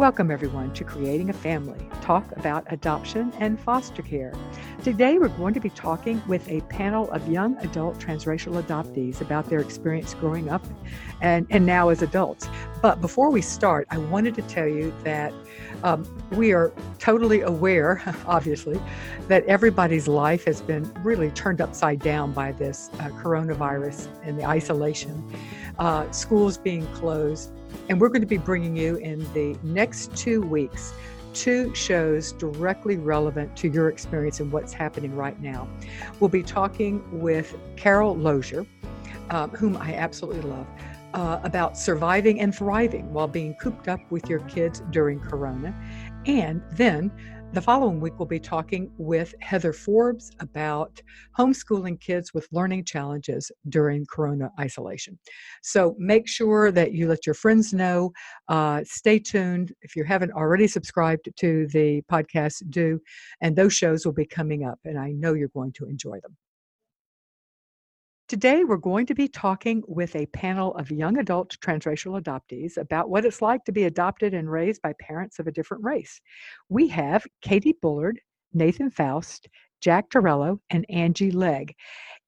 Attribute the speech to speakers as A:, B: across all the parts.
A: Welcome, everyone, to Creating a Family, talk about adoption and foster care. Today, we're going to be talking with a panel of young adult transracial adoptees about their experience growing up and, and now as adults. But before we start, I wanted to tell you that um, we are totally aware, obviously, that everybody's life has been really turned upside down by this uh, coronavirus and the isolation, uh, schools being closed and we're going to be bringing you in the next two weeks two shows directly relevant to your experience and what's happening right now. We'll be talking with Carol Lozier, um, whom I absolutely love. Uh, about surviving and thriving while being cooped up with your kids during Corona. And then the following week, we'll be talking with Heather Forbes about homeschooling kids with learning challenges during Corona isolation. So make sure that you let your friends know. Uh, stay tuned. If you haven't already subscribed to the podcast, do. And those shows will be coming up, and I know you're going to enjoy them. Today, we're going to be talking with a panel of young adult transracial adoptees about what it's like to be adopted and raised by parents of a different race. We have Katie Bullard, Nathan Faust, Jack Torello, and Angie Legg.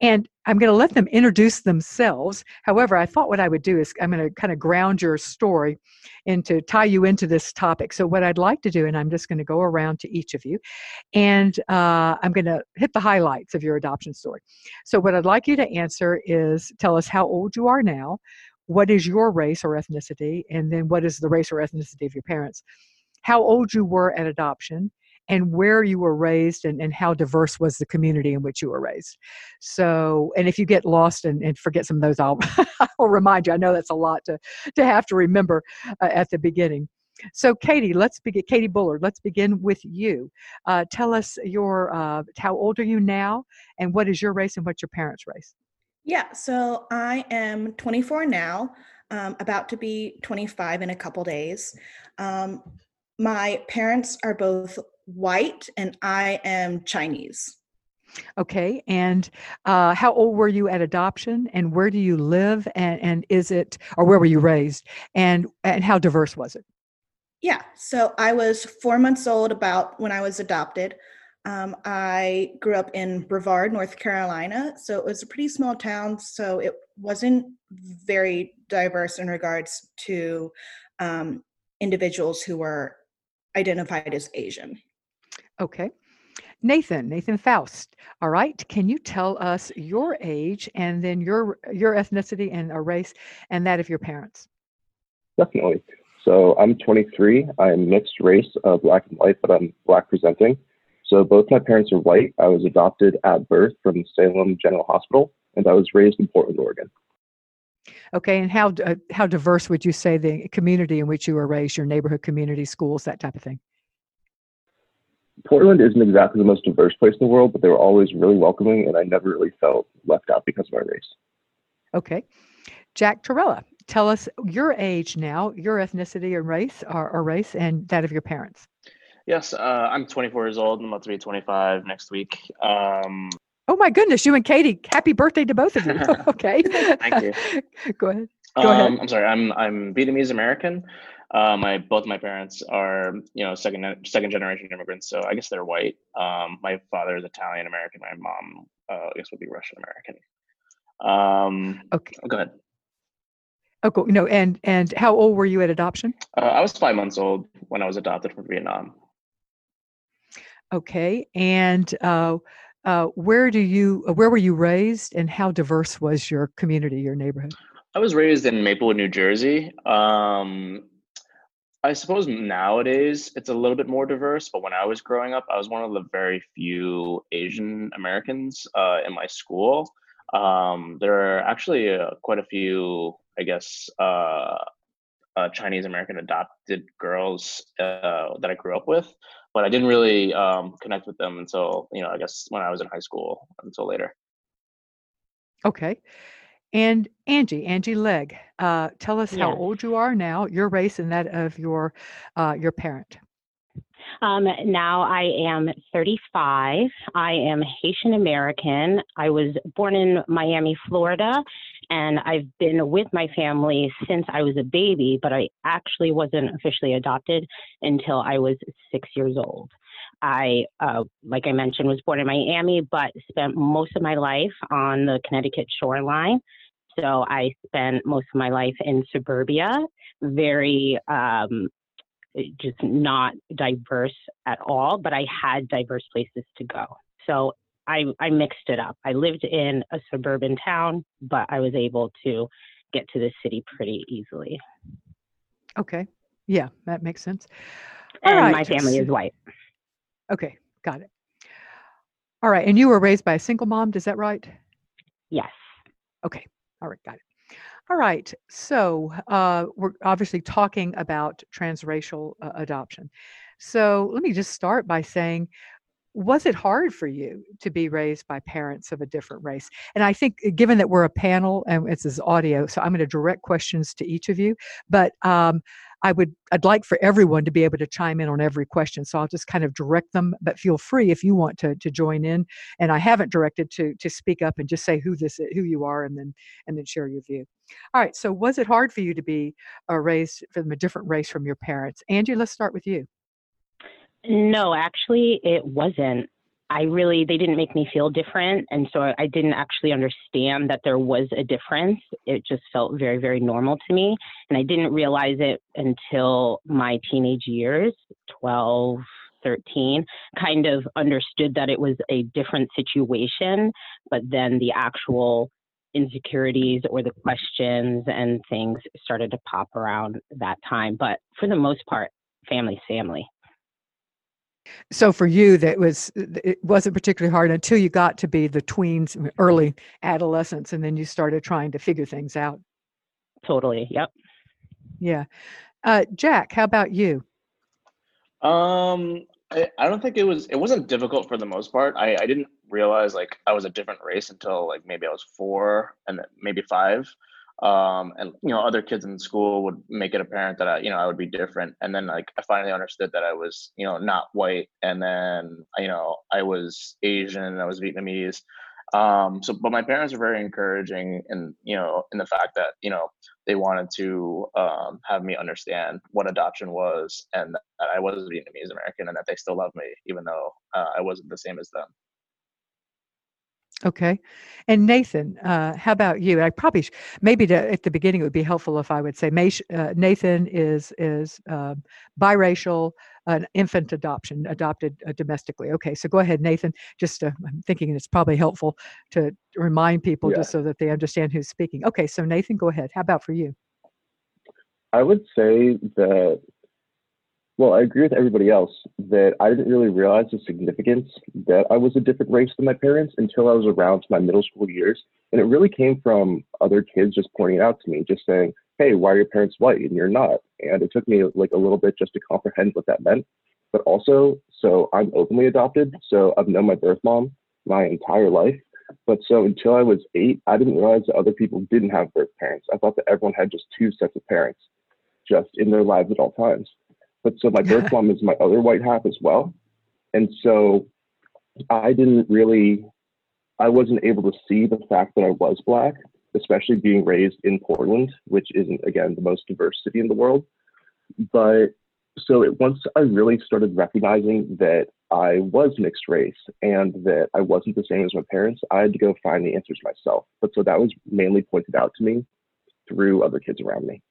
A: And I'm going to let them introduce themselves. However, I thought what I would do is I'm going to kind of ground your story and to tie you into this topic. So, what I'd like to do, and I'm just going to go around to each of you, and uh, I'm going to hit the highlights of your adoption story. So, what I'd like you to answer is tell us how old you are now, what is your race or ethnicity, and then what is the race or ethnicity of your parents, how old you were at adoption, and where you were raised and, and how diverse was the community in which you were raised. So, and if you get lost and, and forget some of those, I'll, I'll remind you. I know that's a lot to, to have to remember uh, at the beginning. So, Katie, let's begin. Katie Bullard, let's begin with you. Uh, tell us your uh, how old are you now, and what is your race and what's your parents' race?
B: Yeah, so I am 24 now, um, about to be 25 in a couple days. Um, my parents are both white and I am Chinese.
A: Okay, and uh, how old were you at adoption, and where do you live, and, and is it, or where were you raised, and and how diverse was it?
B: Yeah, so I was four months old about when I was adopted. Um, I grew up in Brevard, North Carolina, so it was a pretty small town, so it wasn't very diverse in regards to um, individuals who were identified as Asian.
A: Okay. Nathan, Nathan Faust. All right. Can you tell us your age and then your your ethnicity and a race and that of your parents?
C: Definitely. So I'm 23. I'm mixed race, uh, black and white, but I'm black presenting. So both my parents are white. I was adopted at birth from Salem General Hospital, and I was raised in Portland, Oregon.
A: Okay, and how uh, how diverse would you say the community in which you were raised, your neighborhood community, schools, that type of thing?
C: Portland isn't exactly the most diverse place in the world, but they were always really welcoming, and I never really felt left out because of my race.
A: Okay. Jack Torella, tell us your age now, your ethnicity and race, or, or race, and that of your parents.
D: Yes, uh, I'm 24 years old. I'm about to be 25 next week. Um,
A: oh my goodness, you and Katie! Happy birthday to both of you. okay.
D: Thank you.
A: Go ahead.
D: Go um, ahead. I'm sorry. I'm I'm Vietnamese American. Uh, my both my parents are you know second second generation immigrants, so I guess they're white. Um, my father is Italian American. My mom, uh, I guess, would be Russian American. Um, okay, go ahead.
A: Oh, cool. No, and and how old were you at adoption?
D: Uh, I was five months old when I was adopted from Vietnam.
A: Okay, and uh, uh, where do you where were you raised, and how diverse was your community, your neighborhood?
D: I was raised in Maplewood, New Jersey. Um, I suppose nowadays it's a little bit more diverse, but when I was growing up, I was one of the very few Asian Americans uh, in my school. Um, there are actually uh, quite a few, I guess, uh, uh Chinese American adopted girls uh, that I grew up with, but I didn't really um, connect with them until, you know, I guess when I was in high school until later.
A: Okay. And Angie, Angie Legg, uh, tell us how old you are now, your race, and that of your uh, your parent.
E: Um, now I am 35. I am Haitian American. I was born in Miami, Florida, And I've been with my family since I was a baby, but I actually wasn't officially adopted until I was six years old. I, uh, like I mentioned, was born in Miami, but spent most of my life on the Connecticut shoreline. So I spent most of my life in suburbia, very um, just not diverse at all, but I had diverse places to go. So I, I mixed it up. I lived in a suburban town, but I was able to get to the city pretty easily.
A: Okay. Yeah, that makes sense.
E: All and right. my family is white.
A: Okay, got it. All right. And you were raised by a single mom, is that right?
E: Yes.
A: Okay. All right, got it. All right. So uh, we're obviously talking about transracial uh, adoption. So let me just start by saying, was it hard for you to be raised by parents of a different race? And I think, uh, given that we're a panel and it's is audio, so I'm going to direct questions to each of you. But um, I would I'd like for everyone to be able to chime in on every question. So I'll just kind of direct them, but feel free if you want to to join in. And I haven't directed to to speak up and just say who this is, who you are, and then and then share your view. All right. So was it hard for you to be uh, raised from a different race from your parents? Angie, let's start with you.
E: No, actually, it wasn't. I really, they didn't make me feel different. And so I didn't actually understand that there was a difference. It just felt very, very normal to me. And I didn't realize it until my teenage years 12, 13, kind of understood that it was a different situation. But then the actual insecurities or the questions and things started to pop around that time. But for the most part, family, family.
A: So for you, that was it wasn't particularly hard until you got to be the tweens, early adolescence, and then you started trying to figure things out.
E: Totally. Yep.
A: Yeah. Uh, Jack, how about you?
D: Um, I, I don't think it was. It wasn't difficult for the most part. I I didn't realize like I was a different race until like maybe I was four and maybe five um, and you know other kids in school would make it apparent that I you know I would be different. And then like I finally understood that I was you know not white. And then you know I was Asian and I was Vietnamese. Um, so but my parents were very encouraging and you know in the fact that you know they wanted to um, have me understand what adoption was and that I was Vietnamese American and that they still love me even though uh, I wasn't the same as them.
A: Okay. And Nathan, uh, how about you? I probably sh- maybe to, at the beginning it would be helpful if I would say uh, Nathan is is uh, biracial, an infant adoption, adopted uh, domestically. Okay, so go ahead, Nathan. Just uh, I'm thinking it's probably helpful to remind people yeah. just so that they understand who's speaking. Okay, so Nathan, go ahead. How about for you?
C: I would say that well, I agree with everybody else that I didn't really realize the significance that I was a different race than my parents until I was around my middle school years. And it really came from other kids just pointing out to me, just saying, hey, why are your parents white and you're not? And it took me like a little bit just to comprehend what that meant. But also, so I'm openly adopted. So I've known my birth mom my entire life. But so until I was eight, I didn't realize that other people didn't have birth parents. I thought that everyone had just two sets of parents just in their lives at all times. But so my birth mom is my other white half as well. And so I didn't really, I wasn't able to see the fact that I was black, especially being raised in Portland, which isn't, again, the most diverse city in the world. But so it, once I really started recognizing that I was mixed race and that I wasn't the same as my parents, I had to go find the answers myself. But so that was mainly pointed out to me through other kids around me.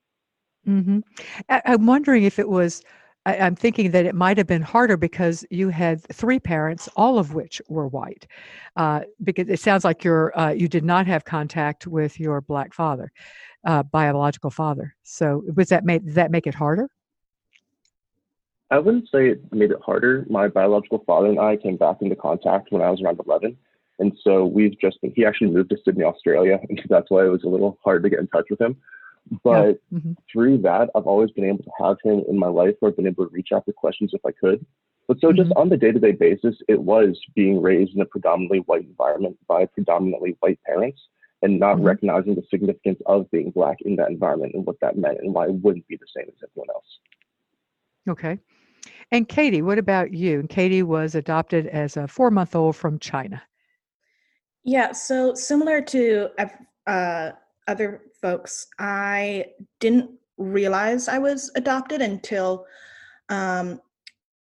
A: Mm-hmm. I, I'm wondering if it was I, am thinking that it might have been harder because you had three parents, all of which were white. Uh, because it sounds like you're uh, you did not have contact with your black father, uh, biological father. So was that made did that make it harder?
C: I wouldn't say it made it harder. My biological father and I came back into contact when I was around 11. And so we've just been, he actually moved to Sydney, Australia. And so that's why it was a little hard to get in touch with him. But yeah. mm-hmm. through that, I've always been able to have him in my life or I've been able to reach out for questions if I could. But so, mm-hmm. just on the day to day basis, it was being raised in a predominantly white environment by predominantly white parents and not mm-hmm. recognizing the significance of being Black in that environment and what that meant and why it wouldn't be the same as everyone else.
A: Okay. And Katie, what about you? And Katie was adopted as a four month old from China.
B: Yeah, so similar to uh, other folks, I didn't realize I was adopted until um,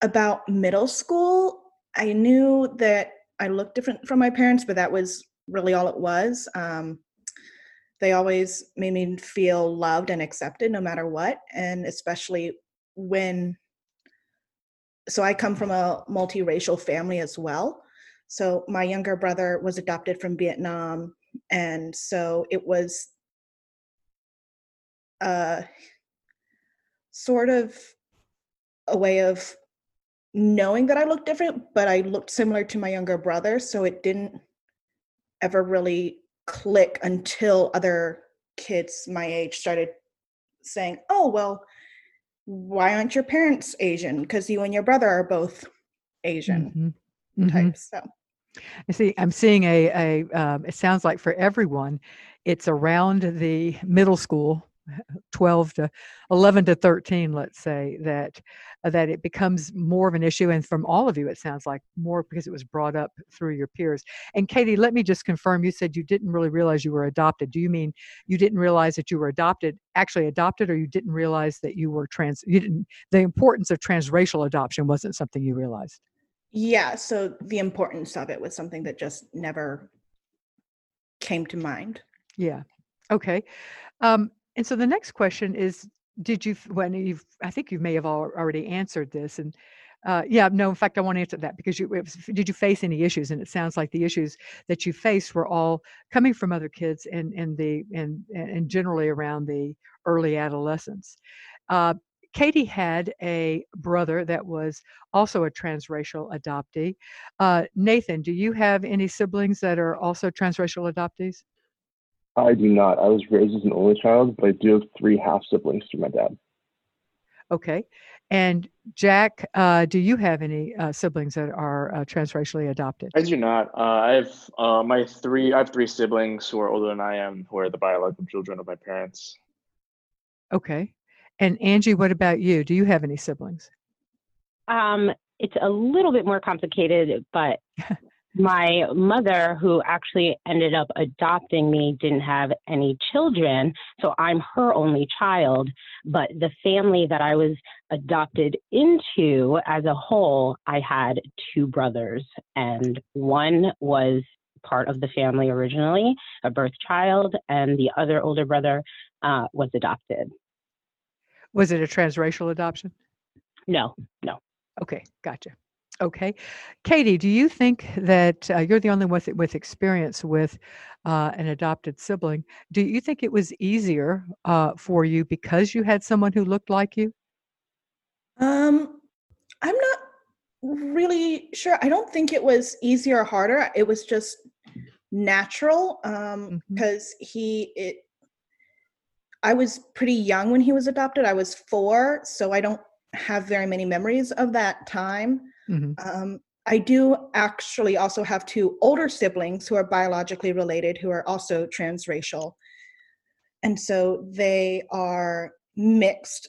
B: about middle school. I knew that I looked different from my parents, but that was really all it was. Um, they always made me feel loved and accepted no matter what, and especially when. So I come from a multiracial family as well. So my younger brother was adopted from Vietnam, and so it was uh, sort of a way of knowing that I looked different, but I looked similar to my younger brother. So it didn't ever really click until other kids my age started saying, oh, well, why aren't your parents Asian? Because you and your brother are both Asian
A: Mm-hmm. Mhm.
B: types. So
A: I see. I'm seeing a a. Um, it sounds like for everyone, it's around the middle school, 12 to 11 to 13, let's say that uh, that it becomes more of an issue, and from all of you, it sounds like more because it was brought up through your peers. And Katie, let me just confirm. You said you didn't really realize you were adopted. Do you mean you didn't realize that you were adopted, actually adopted, or you didn't realize that you were trans? You didn't. The importance of transracial adoption wasn't something you realized.
B: yeah, so the importance of it was something that just never came to mind.
A: Yeah. Okay. Um, and so the next question is, did you, when you've, I think you may have already answered this and, uh, yeah, no, in fact, I want to answer that because you, was, did you face any issues? And it sounds like the issues that you faced were all coming from other kids and, and the, and, and generally around the early adolescence. Uh, Katie had a brother that was also a transracial adoptee. Uh, Nathan, do you have any siblings that are also transracial adoptees?
C: I do not. I was raised as an only child, but I do have three half siblings through my dad.
A: Okay. And Jack, uh, do you have any uh, siblings that are uh, transracially adopted?
D: I do not. Uh, I have uh, my three. I have three siblings who are older than I am, who are the biological children of my parents.
A: Okay. And Angie, what about you? Do you have any siblings?
E: Um, it's a little bit more complicated, but my mother, who actually ended up adopting me, didn't have any children. So I'm her only child. But the family that I was adopted into as a whole, I had two brothers, and one was part of the family originally, a birth child, and the other older brother uh, was adopted.
A: Was it a transracial adoption?
E: No, no.
A: Okay, gotcha. Okay. Katie, do you think that uh, you're the only one with, with experience with uh, an adopted sibling? Do you think it was easier uh, for you because you had someone who looked like you?
B: Um, I'm not really sure. I don't think it was easier or harder. It was just natural um because he it I was pretty young when he was adopted. I was 4, so I don't have very many memories of that time.
A: Mhm.
B: Um I do actually also have two older siblings who are biologically related who are also transracial. And so they are mixed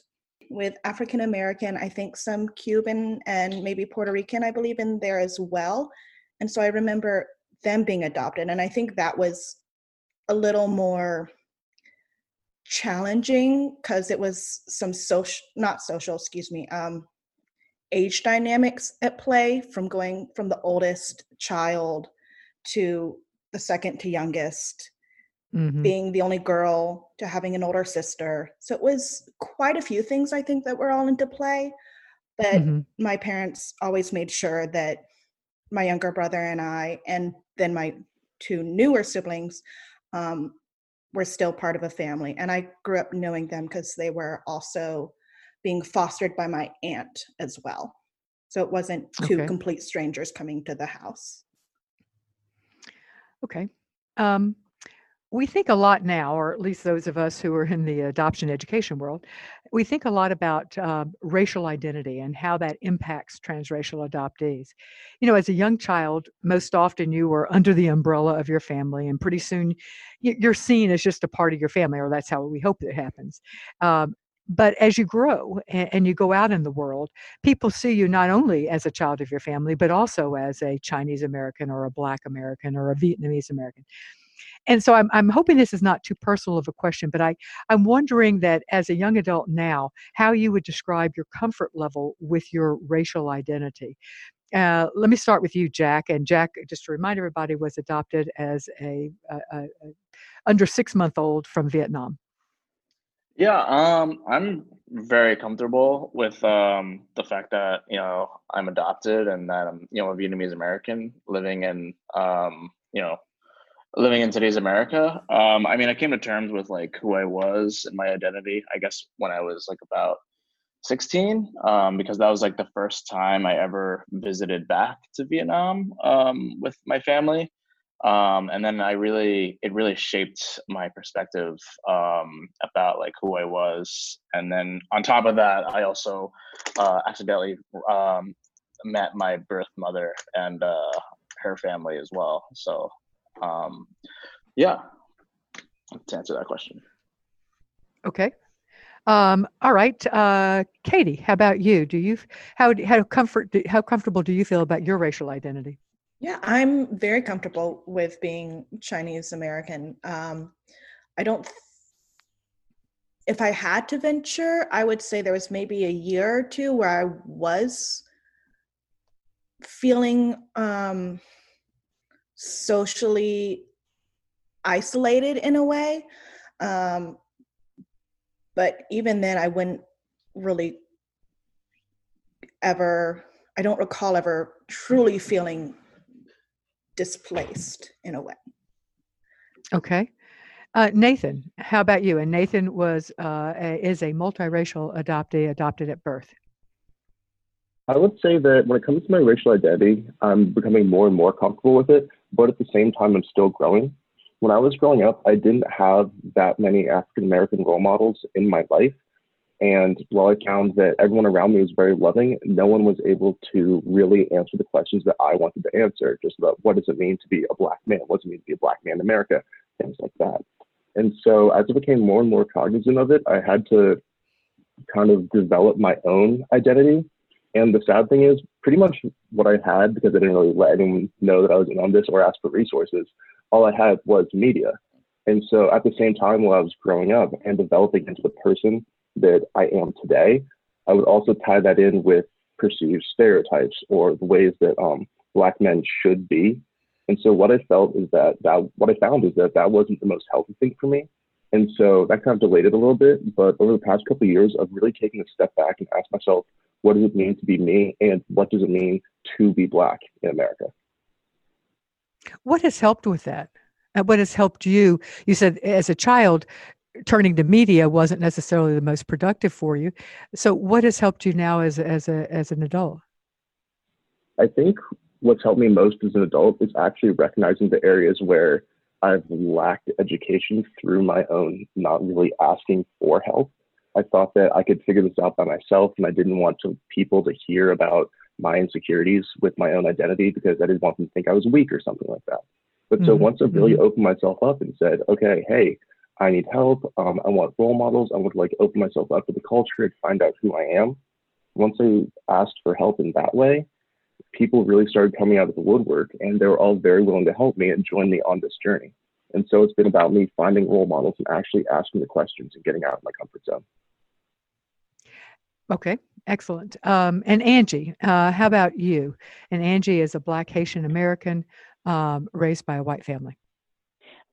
B: with African American, I think some Cuban and maybe Puerto Rican, I believe, in there as well. And so I remember them being adopted. And I think that was a little more challenging because it was some social, not social, excuse me, um, age dynamics at play from going from the oldest child to the second to youngest
A: Mhm.
B: being the only girl to having an older sister. So it was quite a few things I think that were all into play. But
A: Mhm.
B: my parents always made sure that my younger brother and I, and then my two newer siblings, um, were still part of a family. And I grew up knowing them because they were also being fostered by my aunt as well. So it wasn't two
A: Okay.
B: complete strangers coming to the house.
A: Okay. Um, we think a lot now, or at least those of us who are in the adoption education world, we think a lot about uh, racial identity and how that impacts transracial adoptees. You know, as a young child, most often you were under the umbrella of your family, and pretty soon you're seen as just a part of your family, or that's how we hope it happens. Um, but as you grow and, you go out in the world, people see you not only as a child of your family, but also as a Chinese American or a Black American or a Vietnamese American. And so I'm, I'm hoping this is not too personal of a question, but I, I'm wondering that as a young adult now, how you would describe your comfort level with your racial identity. Uh, let me start with you, Jack. And Jack, just to remind everybody, was adopted as a, a, a, a under six month old from Vietnam.
D: Yeah, um, I'm very comfortable with um, the fact that you know I'm adopted and that I'm you know a Vietnamese American living in um, you know living in today's America. Um, I mean, I came to terms with like who I was and my identity. I guess when I was like about 16, um, because that was like the first time I ever visited back to Vietnam um, with my family um, and then I really it really shaped my perspective um, about like who I was. And then on top of that, I also uh, accidentally um, met my birth mother and uh, her family as well. So um, yeah, to answer that question.
A: Okay. Um, all right, uh, Katie, how about you? Do you how how comfort how comfortable do you feel about your racial identity?
B: Yeah, I'm very comfortable with being Chinese American. Um, I don't, if I had to venture, I would say there was maybe a year or two where I was feeling um, socially isolated in a way. Um, but even then, I wouldn't really ever, I don't recall ever truly feeling displaced in a way.
A: Okay. Uh, Nathan, how about you? And Nathan was uh, a, is a multiracial adoptee, adopted at birth.
C: I would say that when it comes to my racial identity, I'm becoming more and more comfortable with it, but at the same time, I'm still growing. When I was growing up, I didn't have that many African American role models in my life. And while I found that everyone around me was very loving, no one was able to really answer the questions that I wanted to answer, just about what does it mean to be a black man? What does it mean to be a black man in America? Things like that. And so as I became more and more cognizant of it, I had to kind of develop my own identity. And the sad thing is, pretty much what I had, because I didn't really let anyone know that I was in on this or ask for resources, all I had was media. And so at the same time, while I was growing up and developing into the person that I am today, I would also tie that in with perceived stereotypes or the ways that um, black men should be. And so what I felt is that, that what I found is that that wasn't the most healthy thing for me. And so that kind of delayed it a little bit. But over the past couple of years, I've really taken a step back and asked myself, what does it mean to be me? And what does it mean to be black in America?
A: What has helped with that? What has helped you? You said as a child, turning to media wasn't necessarily the most productive for you. So, what has helped you now as as a as an adult?
C: I think what's helped me most as an adult is actually recognizing the areas where I've lacked education through my own not really asking for help. I thought that I could figure this out by myself, and I didn't want to, people to hear about my insecurities with my own identity because I didn't want them to think I was weak or something like that. But mm-hmm. so once I really mm-hmm. opened myself up and said, okay, hey, I need help. Um, I want role models. I want to like open myself up to the culture and find out who I am. Once I asked for help in that way, people really started coming out of the woodwork and they were all very willing to help me and join me on this journey. And so it's been about me finding role models and actually asking the questions and getting out of my comfort zone.
A: Okay, excellent. Um, and Angie, uh, how about you? And Angie is a Black Haitian American um, raised by a white family.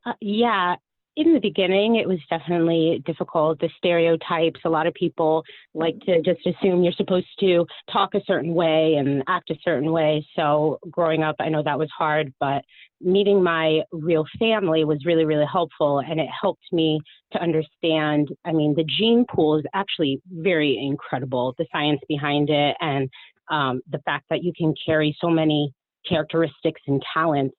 E: Uh, yeah, in the beginning, it was definitely difficult. The stereotypes, a lot of people like to just assume you're supposed to talk a certain way and act a certain way. So, growing up, I know that was hard, but meeting my real family was really, really helpful. And it helped me to understand. I mean, the gene pool is actually very incredible, the science behind it, and um, the fact that you can carry so many characteristics and talents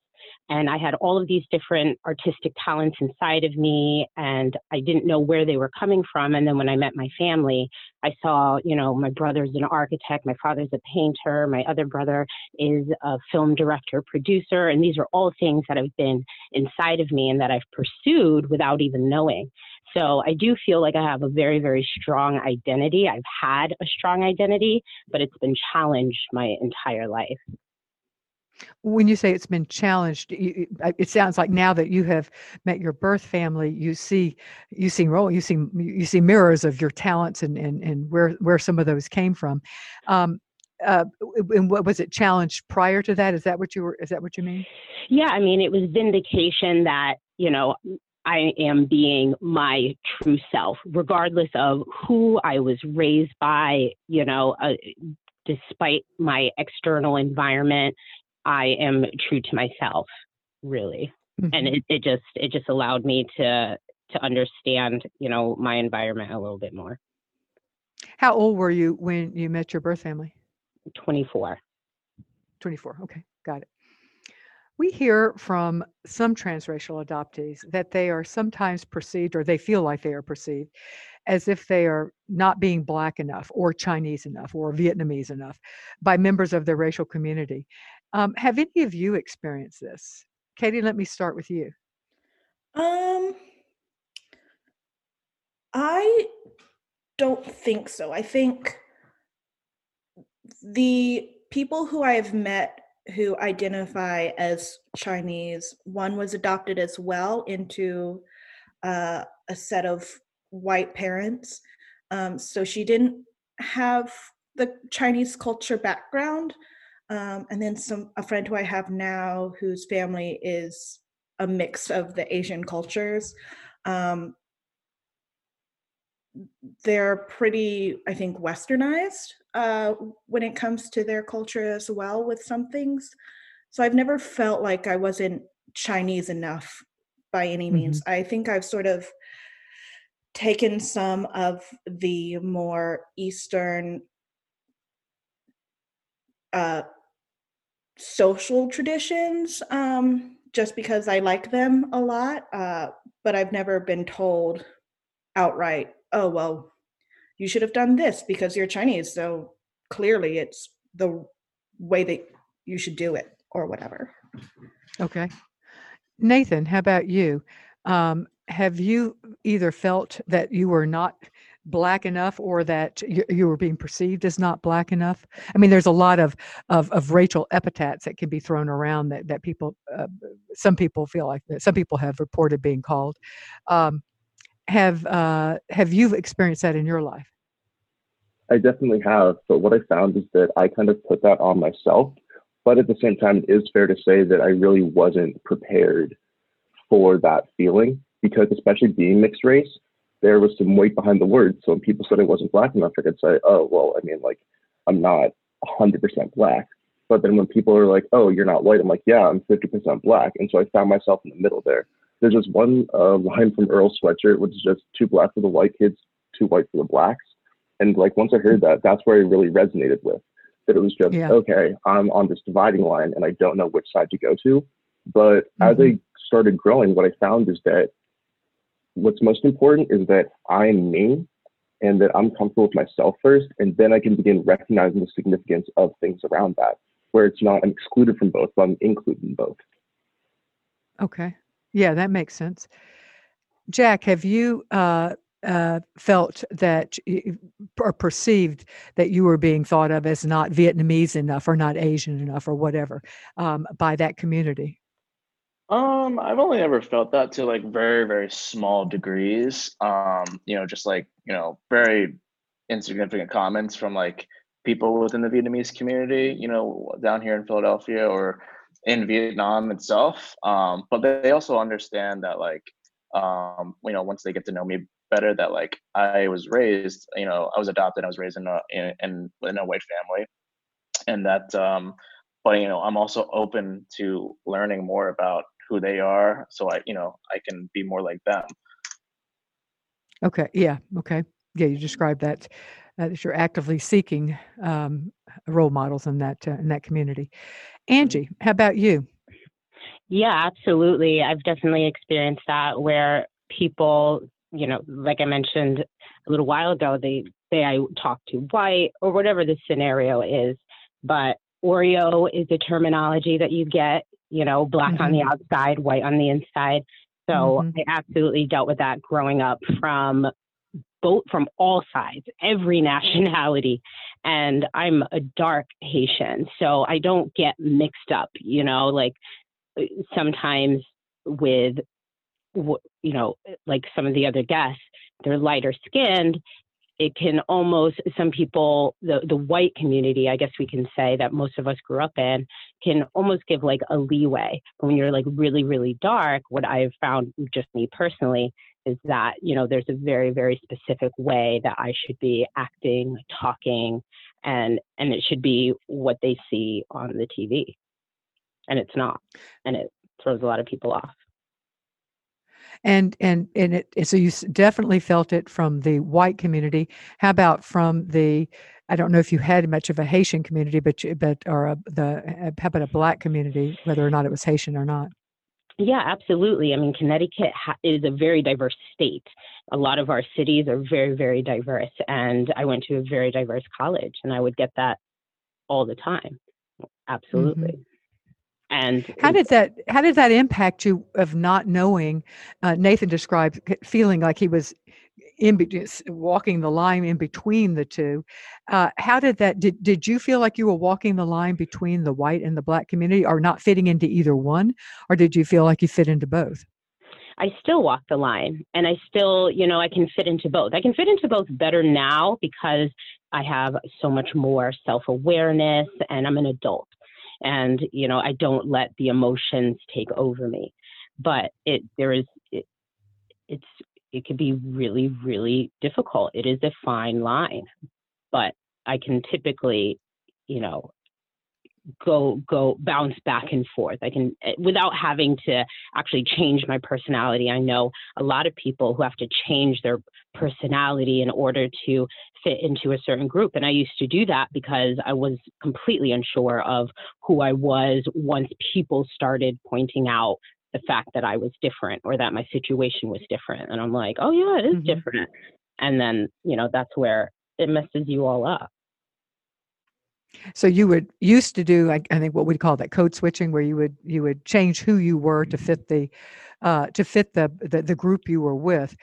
E: and I had all of these different artistic talents inside of me, and I didn't know where they were coming from. And then when I met my family, I saw, you know, my brother's an architect, my father's a painter, my other brother is a film director, producer, and these are all things that have been inside of me and that I've pursued without even knowing. So I do feel like I have a very, very strong identity. I've had a strong identity, but it's been challenged my entire life.
A: When you say it's been challenged, it sounds like now that you have met your birth family, you see you see role, you see you see mirrors of your talents and and, and where where some of those came from. Um, uh, and what was it challenged prior to that? Is that what you were? Is that what you mean?
E: Yeah, I mean, it was vindication that you know I am being my true self, regardless of who I was raised by. You know, uh, despite my external environment, I am true to myself, really. Mm-hmm. And it, it just it just allowed me to to understand, you know, my environment a little bit more.
A: How old were you when you met your birth family?
E: 24.
A: 24. Okay, got it. We hear from some transracial adoptees that they are sometimes perceived, or they feel like they are perceived, as if they are not being Black enough, or Chinese enough, or Vietnamese enough by members of their racial community. Um, have any of you experienced this? Katie, let me start with you.
B: Um, I don't think so. I think the people who I have met who identify as Chinese, one was adopted as well into uh, a set of white parents. Um, so she didn't have the Chinese culture background. Um, and then some a friend who I have now whose family is a mix of the Asian cultures. Um, they're pretty, I think, westernized uh, when it comes to their culture as well with some things. So I've never felt like I wasn't Chinese enough by any means. Mm-hmm. I think I've sort of taken some of the more Eastern uh, social traditions um, just because I like them a lot. Uh, but I've never been told outright, oh, well, you should have done this because you're Chinese. So clearly it's the way that you should do it or whatever.
A: Okay. Nathan, how about you? Um, have you either felt that you were not black enough or that you, you, were being perceived as not black enough i mean there's a lot of of, of racial epithets that can be thrown around that that people uh, some people feel like that some people have reported being called um, have uh, have you experienced that in your life
C: I definitely have. But what I found is that I kind of put that on myself. But at the same time, it is fair to say that I really wasn't prepared for that feeling because, especially being mixed race, there was some weight behind the words. So when people said I wasn't black enough, I could say, oh, well, I mean, like, I'm not 100% black. But then when people are like, oh, you're not white, I'm like, yeah, I'm 50% black. And so I found myself in the middle there. There's just one uh, line from Earl Sweatshirt, which is just too black for the white kids, too white for the blacks. And like once I heard that, that's where I really resonated with that it was just yeah. okay, I'm on this dividing line and I don't know which side to go to. But mm-hmm. as I started growing, what I found is that what's most important is that I'm me and that I'm comfortable with myself first, and then I can begin recognizing the significance of things around that, where it's not I'm excluded from both, but I'm included in both.
A: Okay. Yeah, that makes sense. Jack, have you uh, uh, felt that or perceived that you were being thought of as not Vietnamese enough or not Asian enough or whatever um, by that community?
D: Um, I've only ever felt that to like very, very small degrees. Um, you know, just like, you know, very insignificant comments from like people within the Vietnamese community, you know, down here in Philadelphia or in Vietnam itself. Um, but they also understand that like um, you know, once they get to know me better that like I was raised, you know, I was adopted. I was raised in a in in, in a white family, and that. Um, but you know, I'm also open to learning more about who they are, so I you know I can be more like them.
A: Okay. Yeah. Okay. Yeah. You described that uh, that you're actively seeking um, role models in that uh, in that community. Mm-hmm. Angie, how about you?
E: Yeah, absolutely. I've definitely experienced that where people you know, like I mentioned a little while ago, they say I talk too white or whatever the scenario is. But Oreo is a terminology that you get, you know, black mm-hmm. on the mm-hmm. outside, white on the inside. So
A: Mhm.
E: I absolutely dealt with that growing up from both from all sides, every nationality. And I'm a dark Haitian, so I don't get mixed up, you know, like uh, sometimes with, you know, like some of the other guests, they're lighter skinned. It can almost, some people, the, the white community, I guess we can say that most of us grew up in, can almost give like a leeway. But when you're like really, really dark, what I've found, just me personally, is that you know there's a very very specific way that i should be acting talking and and it should be what they see on the tv and it's not. And it throws a lot of people off
A: And and and it so you definitely felt it from the white community. How about from the I don't know if you had much of a Haitian community, but you, but or a, the how about a mm-hmm. black community, whether or not it was Haitian or not.
E: yeah absolutely. I mean connecticut ha- is a very diverse state. A lot of our cities are very very diverse and i went to a very diverse college and i would get that all the time. Absolutely mm-hmm. And
A: How did that How did that impact you of not knowing? Uh, Nathan described feeling like he was in be- walking the line in between the two. Uh, how did that? Did Did you feel like you were walking the line between the white and the black community, or not fitting into either one, or did you feel like you fit into both?
E: I still walk the line and I still, you know, I can fit into both. I can fit into both better now because I have so much more self awareness and I'm an adult. And, you know, I don't let the emotions take over me. But it, there is, it, it's, it can be really, really difficult. It is a fine line. But I can typically, you know, go go bounce back and forth i can eh, without having to actually change my personality i know a lot of people who have to change their personality in order to fit into a certain group and i used to do that because i was completely unsure of who i was once people started pointing out the fact that i was different or that my situation was different and i'm like oh yeah it is
A: Mhm.
E: different and then you know that's where it messes you all up
A: So you would used to do, I, I think, what we'd call that code switching, where you would you would change who you were to fit the uh, to fit the, the the group you were with.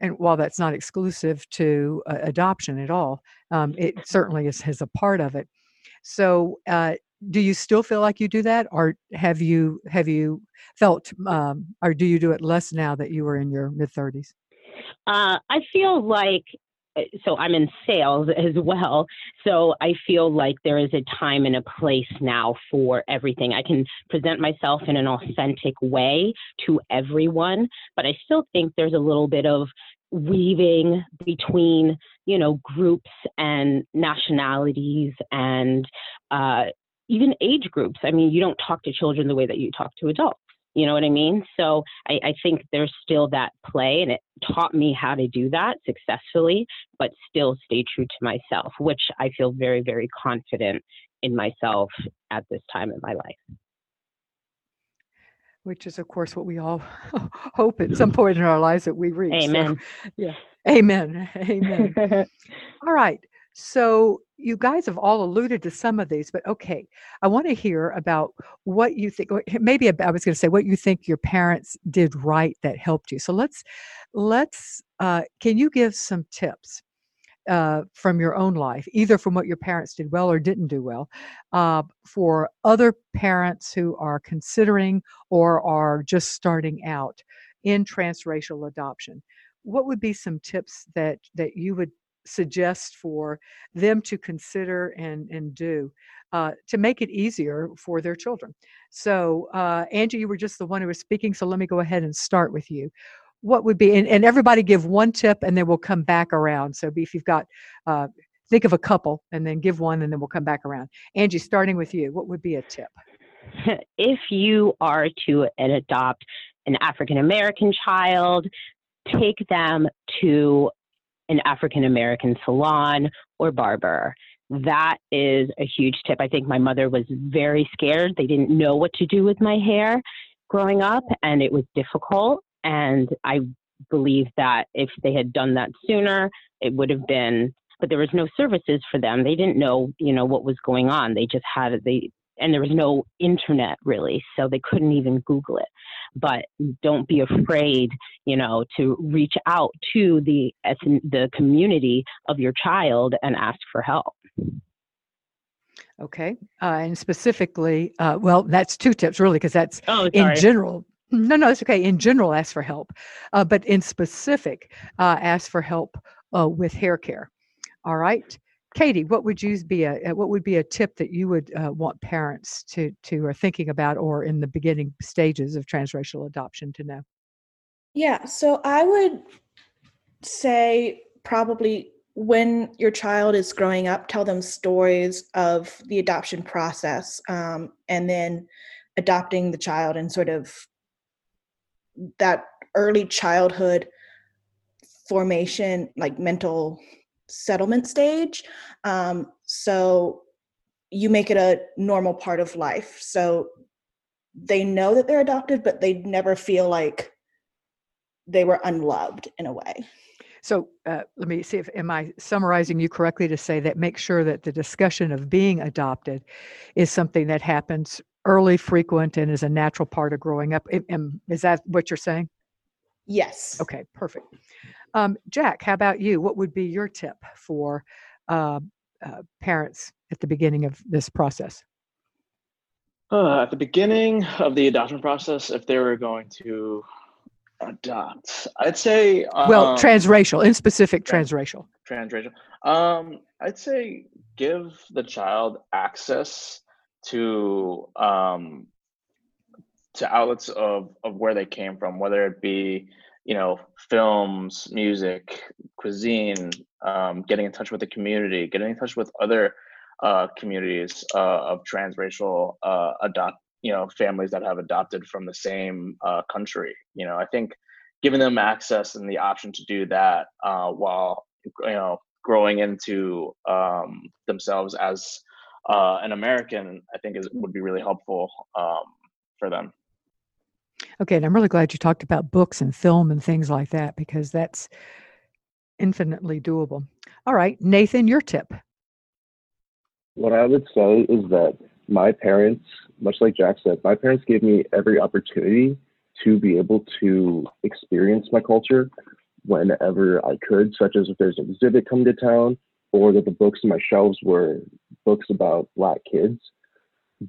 A: And while that's not exclusive to uh, adoption at all, um, it certainly is, is a part of it. So, uh, do you still feel like you do that, or have you have you felt, um, or do you do it less now that you are in your mid thirties?
E: Uh, I feel like so I'm in sales as well. So I feel like there is a time and a place now for everything. I can present myself in an authentic way to everyone, but I still think there's a little bit of weaving between you know groups and nationalities and uh, even age groups. I mean, you don't talk to children the way that you talk to adults. You know what I mean? So I, I think there's still that play, and it taught me how to do that successfully, but still stay true to myself, which I feel very, very confident in myself at this time in my life.
A: Which is, of course, what we all hope at some point in our lives that we reach. So,
E: Amen.
A: amen. Amen. All right. So you guys have all alluded to some of these, but okay, I want to hear about what you think. Maybe I was going to say what you think your parents did right that helped you. So let's let's. Uh, can you give some tips uh, from your own life, either from what your parents did well or didn't do well, uh, for other parents who are considering or are just starting out in transracial adoption? What would be some tips that that you would suggest for them to consider and and do uh, to make it easier for their children. So, uh, Angie, you were just the one who was speaking, so let me go ahead and start with you. What would be and, and everybody give one tip, and then we'll come back around. So, if you've got uh, think of a couple, and then give one, and then we'll come back around. Angie, starting with you, what would be a tip?
E: if you are to adopt an African American child, take them to an African American salon or barber. That is a huge tip. I think my mother was very scared. They didn't know what to do with my hair growing up, and it was difficult. And I believe that if they had done that sooner, it would have been. But there was no services for them. They didn't know, you know, what was going on. They just had they and there was no internet really, so they couldn't even Google it. But don't be afraid, you know, to reach out to the the community of your child and ask for help.
A: Okay, uh, and specifically, uh, well, that's two tips really, because that's
E: oh,
A: in general. No, no, it's okay. In general, ask for help, uh, but in specific, uh, ask for help uh, with hair care. All right. Katie, what would you be a what would be a tip that you would uh, want parents to to are thinking about or in the beginning stages of transracial adoption to know?
B: Yeah, so I would say probably when your child is growing up, tell them stories of the adoption process um, and then adopting the child and sort of that early childhood formation, like mental settlement stage. Um, so you make it a normal part of life. So they know that they're adopted, but they never feel like they were unloved in a way.
A: So uh, let me see if am I summarizing you correctly to say that make sure that the discussion of being adopted is something that happens early, frequent, and is a natural part of growing up. Is that what you're saying?
B: Yes.
A: Okay, perfect. Um, Jack, how about you? What would be your tip for uh, uh, parents at the beginning of this process?
D: Uh, at the beginning of the adoption process, if they were going to adopt, I'd say
A: um, well, transracial, in specific, transracial.
D: Transracial. Um, I'd say give the child access to um, to outlets of of where they came from, whether it be you know films music cuisine um, getting in touch with the community getting in touch with other uh, communities uh, of transracial uh, adopt you know families that have adopted from the same uh, country you know i think giving them access and the option to do that uh, while you know growing into um, themselves as uh, an american i think is would be really helpful um, for them
A: Okay, and I'm really glad you talked about books and film and things like that because that's infinitely doable. All right, Nathan, your tip.
C: What I would say is that my parents, much like Jack said, my parents gave me every opportunity to be able to experience my culture whenever I could, such as if there's an exhibit coming to town or that the books in my shelves were books about Black kids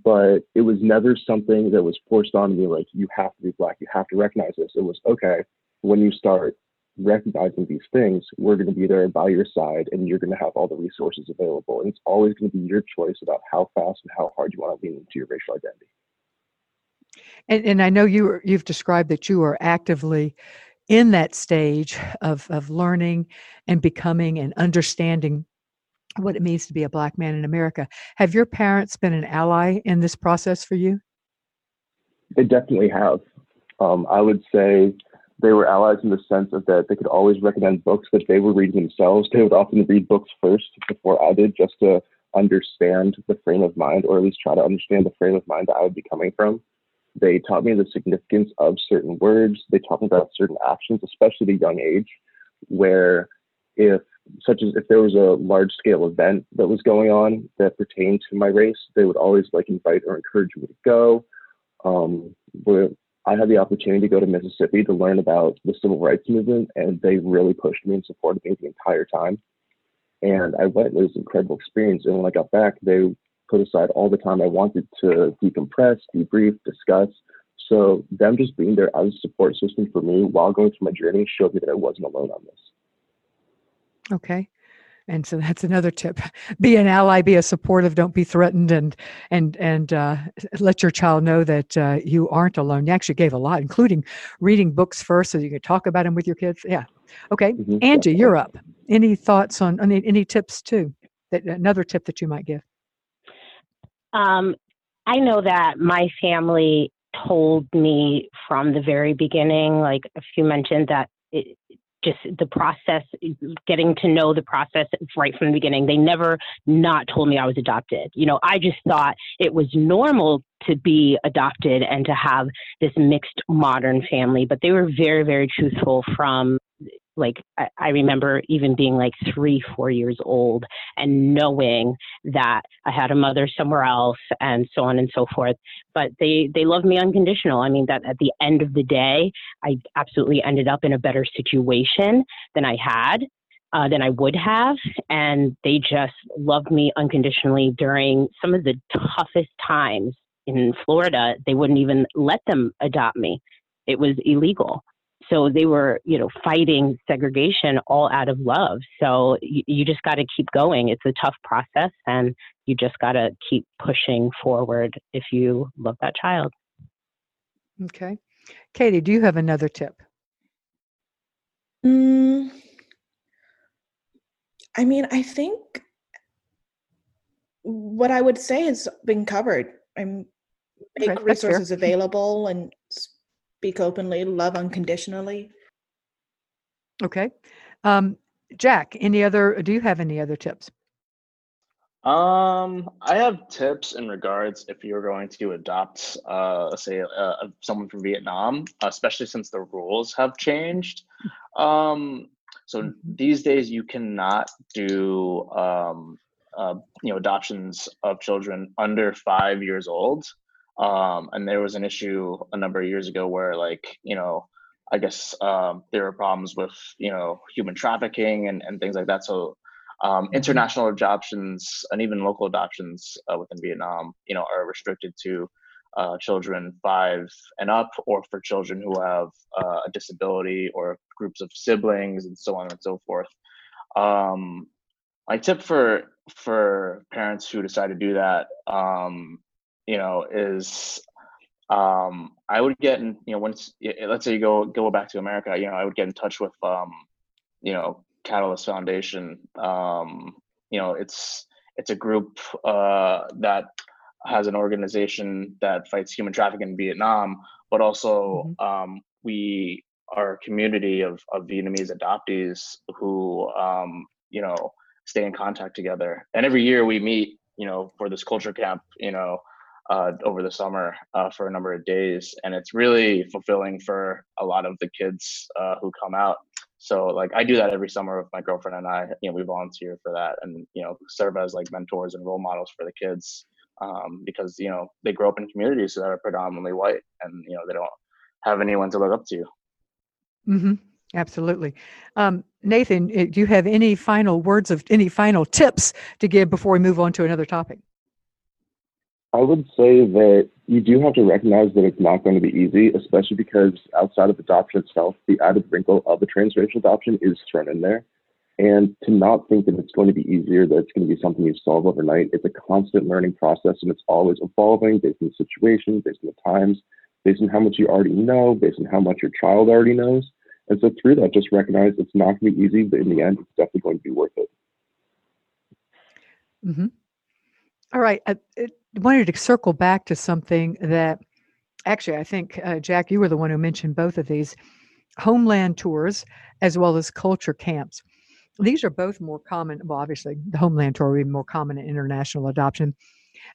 C: but it was never something that was forced on me like you have to be black you have to recognize this. It was okay when you start recognizing these things we're going to be there by your side and you're going to have all the resources available and it's always going to be your choice about how fast and how hard you want to lean into your racial identity.
A: And, and i know you you've described that you are actively in that stage of of learning and becoming and understanding what it means to be a black man in America. Have your parents been an ally in this process for you?
C: They definitely have. Um, I would say they were allies in the sense of that they could always recommend books that they were reading themselves. They would often read books first before I did, just to understand the frame of mind, or at least try to understand the frame of mind that I would be coming from. They taught me the significance of certain words. They taught me about certain actions, especially at a young age, where if such as if there was a large scale event that was going on that pertained to my race, they would always like invite or encourage me to go. Um, where I had the opportunity to go to Mississippi to learn about the civil rights movement, and they really pushed me and supported me the entire time. And I went; it was an incredible experience. And when I got back, they put aside all the time I wanted to decompress, debrief, discuss. So them just being there as a support system for me while going through my journey showed me that I wasn't alone on this.
A: Okay. And so that's another tip. Be an ally, be a supportive, don't be threatened and and and uh, let your child know that uh, you aren't alone. You actually gave a lot, including reading books first so you could talk about them with your kids. Yeah. Okay. Mm-hmm. Angie, you're up. Any thoughts on any any tips too? That another tip that you might give?
E: Um, I know that my family told me from the very beginning, like if you mentioned that it, just the process, getting to know the process right from the beginning. They never not told me I was adopted. You know, I just thought it was normal to be adopted and to have this mixed modern family, but they were very, very truthful from like I, I remember even being like three, four years old and knowing that I had a mother somewhere else and so on and so forth. But they they loved me unconditional. I mean that at the end of the day, I absolutely ended up in a better situation than I had. Uh, than I would have, and they just loved me unconditionally during some of the toughest times in Florida. They wouldn't even let them adopt me; it was illegal so they were you know fighting segregation all out of love. So you, you just got to keep going. It's a tough process and you just got to keep pushing forward if you love that child.
A: Okay. Katie do you have another tip?
B: Mm, i mean i think what i would say has been covered. And make okay, resources available and speak openly, love unconditionally.
A: Okay. Um, Jack, any other, do you have any other tips?
D: Um, I have tips in regards if you're going to adopt, uh, say, uh, someone from Vietnam, especially since the rules have changed. Um, so mm-hmm. these days you cannot do, um, uh, you know, adoptions of children under five years old. Um, and there was an issue a number of years ago where, like, you know, I guess um, there were problems with, you know, human trafficking and, and things like that. So um, mm-hmm. international adoptions and even local adoptions uh, within Vietnam, you know, are restricted to uh, children five and up, or for children who have uh, a disability or groups of siblings, and so on and so forth. Um, my tip for for parents who decide to do that um, you know, is um, I would get in, you know, once let's say you go go back to America, you know, I would get in touch with, um, you know, Catalyst Foundation. Um, you know, it's it's a group uh, that has an organization that fights human trafficking in Vietnam, but also mm-hmm. um, we are a community of, of Vietnamese adoptees who, um, you know, stay in contact together. And every year we meet, you know, for this culture camp, you know, uh, over the summer uh, for a number of days, and it's really fulfilling for a lot of the kids uh, who come out. So like I do that every summer with my girlfriend and I. You know, we volunteer for that, and you know, serve as like mentors and role models for the kids um, because you know they grow up in communities that are predominantly white, and you know they don't have anyone to look up to.
A: Mm-hmm. Absolutely. Um, Nathan, eh, do you have any final words of any final tips to give before we move on to another topic?
C: I would say that you do have to recognize that it's not going to be easy, especially because outside of adoption itself, the added wrinkle of a transracial adoption is thrown in there. And to not think that it's going to be easier, that it's going to be something you solve overnight, it's a constant learning process and it's always evolving based on the situation, based on the times, based on how much you already know, based on how much your child already knows. And so through that, just recognize it's not going to be easy, but in the end, it's definitely going to be worth it.
A: Mm-hmm. All right. I, I wanted to circle back to something that actually I think, uh, Jack, you were the one who mentioned both of these homeland tours as well as culture camps. These are both more common. Well, obviously, the homeland tour would be more common in international adoption,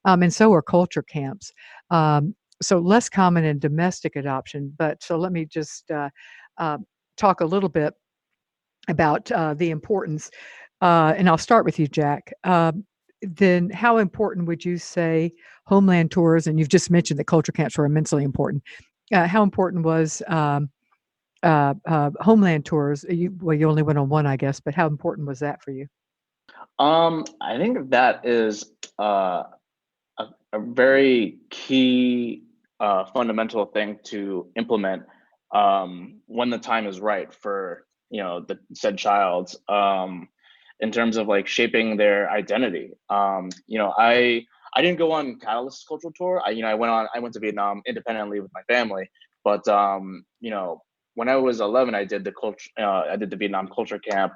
A: um, and so are culture camps. Um, so less common in domestic adoption. But so let me just uh, uh, talk a little bit about uh, the importance. Uh, and I'll start with you, Jack. Um, then how important would you say homeland tours and you've just mentioned that culture camps were immensely important uh, how important was um, uh, uh, homeland tours? You, well you only went on one i guess but how important was that for you?
D: Um, i think that is uh, a, a, very key uh, fundamental thing to implement um, when the time is right for you know the said child. Um, in terms of like shaping their identity. Um, you know, I I didn't go on Catalyst cultural tour. I you know I went on I went to Vietnam independently with my family, but um, you know when I was 11, I did the culture uh, I did the Vietnam culture camp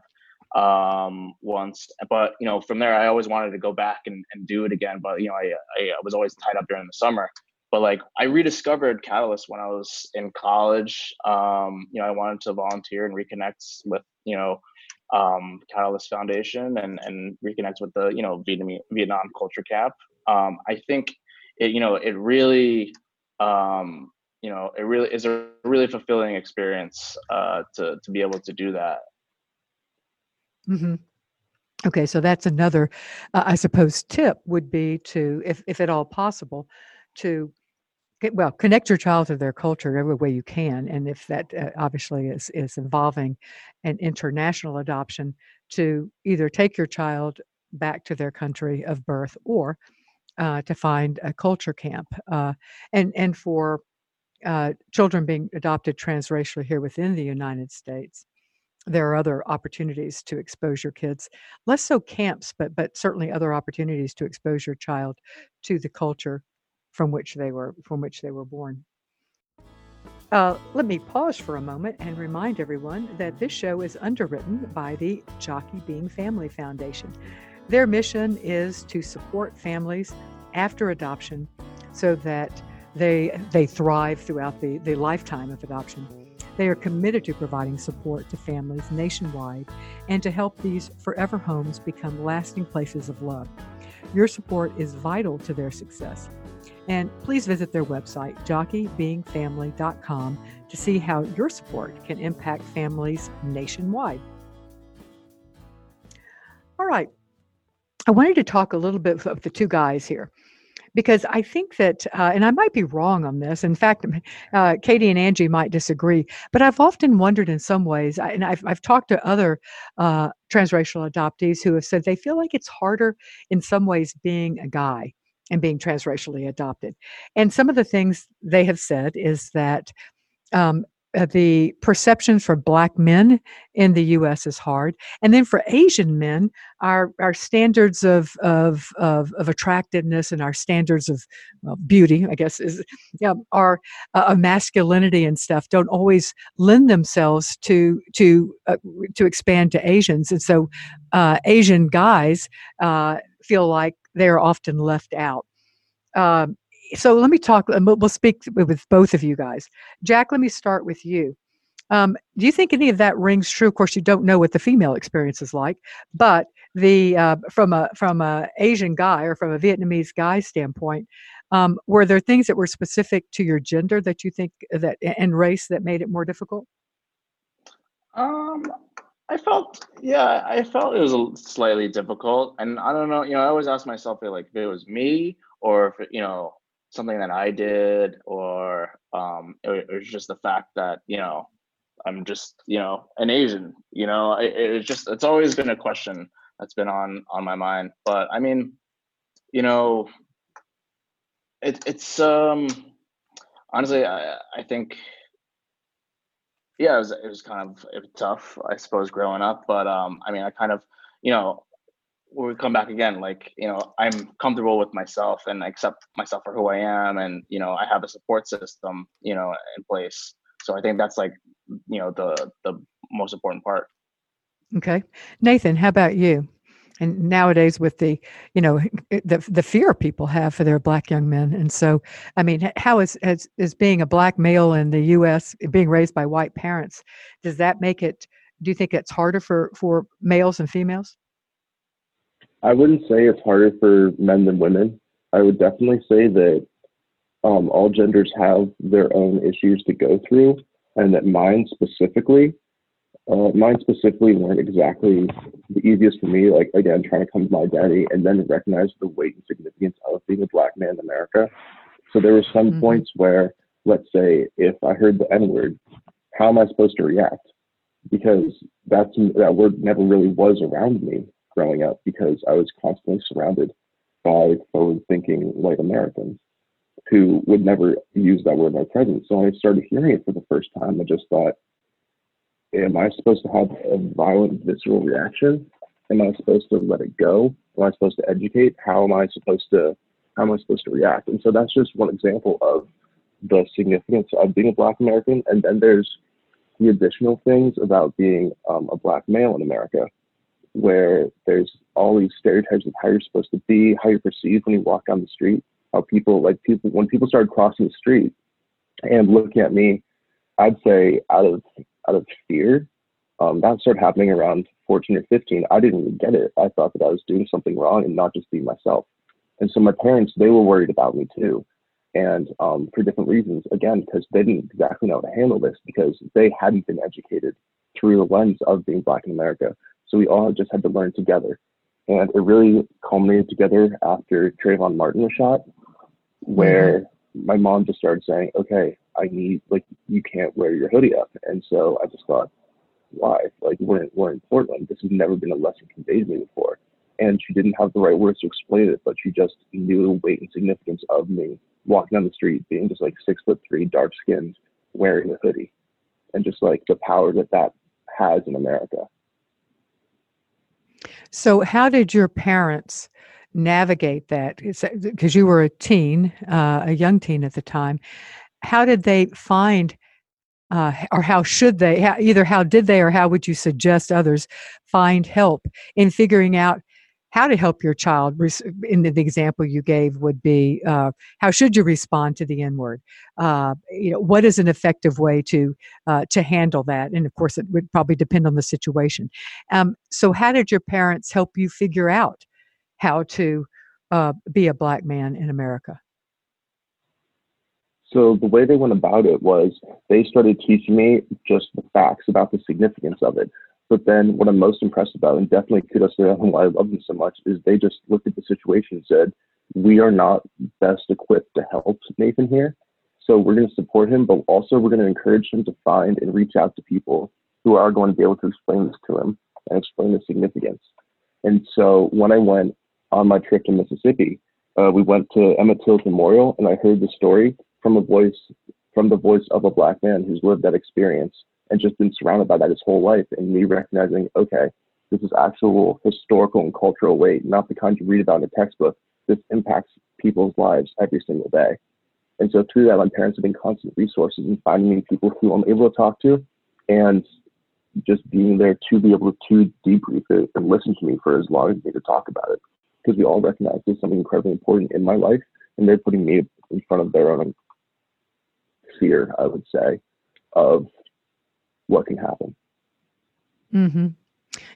D: um once. But you know from there i always wanted to go back and, and do it again. But you know I, I was always tied up during the summer. But like i rediscovered catalyst when i was in college. Um you know i wanted to volunteer and reconnect with you know um, Catalyst Foundation and and reconnect with the you know Vietnam Vietnam Culture Camp. Um, I think it you know it really um, you know it really is a really fulfilling experience uh, to to be able to do that.
A: hmm Okay, so that's another, uh, I suppose, tip would be to, if if at all possible, to well connect your child to their culture every way you can, and if that uh, obviously is is involving an international adoption, to either take your child back to their country of birth or uh, to find a culture camp, uh, and and for uh, children being adopted transracially here within the United States there are other opportunities to expose your kids less so camps but but certainly other opportunities to expose your child to the culture from which they were from which they were born uh, let me pause for a moment and remind everyone that this show is underwritten by the Jockey Being Family Foundation. Their mission is to support families after adoption so that they they thrive throughout the, the lifetime of adoption. They are committed to providing support to families nationwide and to help these forever homes become lasting places of love. Your support is vital to their success. And please visit their website, jockeybeingfamily.com, to see how your support can impact families nationwide. All right. I wanted to talk a little bit of the two guys here because I think that, uh, and I might be wrong on this. In fact, uh, Katie and Angie might disagree, but I've often wondered in some ways, and I've, I've talked to other uh, transracial adoptees who have said they feel like it's harder in some ways being a guy and being transracially adopted. And some of the things they have said is that um, uh, the perception for black men in the U.S. is hard, and then for Asian men, our our standards of of of, of attractiveness and our standards of well, beauty, I guess, is yeah, our uh, masculinity and stuff don't always lend themselves to to uh, to expand to Asians, and so uh, Asian guys uh, feel like they're often left out. Um, so let me talk we'll speak with both of you guys. Jack let me start with you. Um, do you think any of that rings true? Of course you don't know what the female experience is like but the uh, from a from a asian guy or from a vietnamese guy standpoint um, were there things that were specific to your gender that you think that and race that made it more difficult?
D: Um I felt, yeah, I felt it was slightly difficult, and I don't know, you know, I always ask myself, like, if it was me or if, you know, something that I did, or um, it, it was just the fact that you know I'm just you know an Asian. You know, it, it's just it's always been a question that's been on on my mind. But I mean, you know, it, it's um honestly I I think yeah it was it was kind of was tough I suppose growing up. But um I mean I kind of you know we come back again like you know i'm comfortable with myself and I accept myself for who i am and you know i have a support system you know in place. So i think that's like you know the the most important part.
A: Okay. Nathan how about you and nowadays with the you know the the fear people have for their black young men and so i mean how is as is being a black male in the us being raised by white parents does that make it do you think it's harder for for males and females
C: I wouldn't say it's harder for men than women. I would definitely say that um, all genders have their own issues to go through, and that mine specifically, uh, mine specifically weren't exactly the easiest for me. Like again, trying to come to my daddy and then recognize the weight and significance of being a black man in America. So there were some mm-hmm. points where, let's say, if I heard the N word, how am I supposed to react? Because that's that word never really was around me growing up because I was constantly surrounded by forward thinking white Americans who would never use that word in my presence. So when I started hearing it for the first time, I just thought, am I supposed to have a violent visceral reaction? Am I supposed to let it go? Am I supposed to educate? How am I supposed to how am I supposed to react? And so that's just one example of the significance of being a black American. And then there's the additional things about being um, a black male in America where there's all these stereotypes of how you're supposed to be, how you're perceived when you walk down the street, how people like people when people started crossing the street and looking at me, I'd say out of out of fear. Um, that started happening around 14 or 15. I didn't even get it. I thought that I was doing something wrong and not just being myself. And so my parents, they were worried about me too. And um, for different reasons, again, because they didn't exactly know how to handle this because they hadn't been educated through the lens of being Black in America. So we all just had to learn together. And it really culminated together after Trayvon Martin was shot, where mm-hmm. my mom just started saying, okay, I need, like, you can't wear your hoodie up. And so I just thought, why? Like, we're in, we're in Portland. This has never been a lesson conveyed to me before. And she didn't have the right words to explain it, but she just knew the weight and significance of me walking down the street, being just like six foot three, dark skinned, wearing a hoodie, and just like the power that that has in America.
A: So, how did your parents navigate that? Because you were a teen, uh, a young teen at the time. How did they find, uh, or how should they, how, either how did they or how would you suggest others find help in figuring out how to help your child? In the example you gave would be uh, how should you respond to the n word uh, you know what is an effective way to uh, to handle that? And of course it would probably depend on the situation. Um, so how did your parents help you figure out how to uh, be a black man in america
C: so the way they went about it was they started teaching me just the facts about the significance of it but then what I'm most impressed about, and definitely kudos to them and why I love them so much, is they just looked at the situation and said, we are not best equipped to help Nathan here. So we're going to support him, but also we're going to encourage him to find and reach out to people who are going to be able to explain this to him and explain the significance. And so when I went on my trip to Mississippi, uh, we went to Emmett Till's memorial, and I heard the story from a voice from the voice of a black man who's lived that experience and just been surrounded by that his whole life. And me recognizing, okay, this is actual historical and cultural weight, not the kind you read about in a textbook. This impacts people's lives every single day. And so through that, my parents have been constant resources in finding me people who I'm able to talk to and just being there to be able to debrief it and listen to me for as long as they to talk about it. Because we all recognize there's something incredibly important in my life and they're putting me in front of their own fear, I would say, of what can happen.
A: Mm-hmm.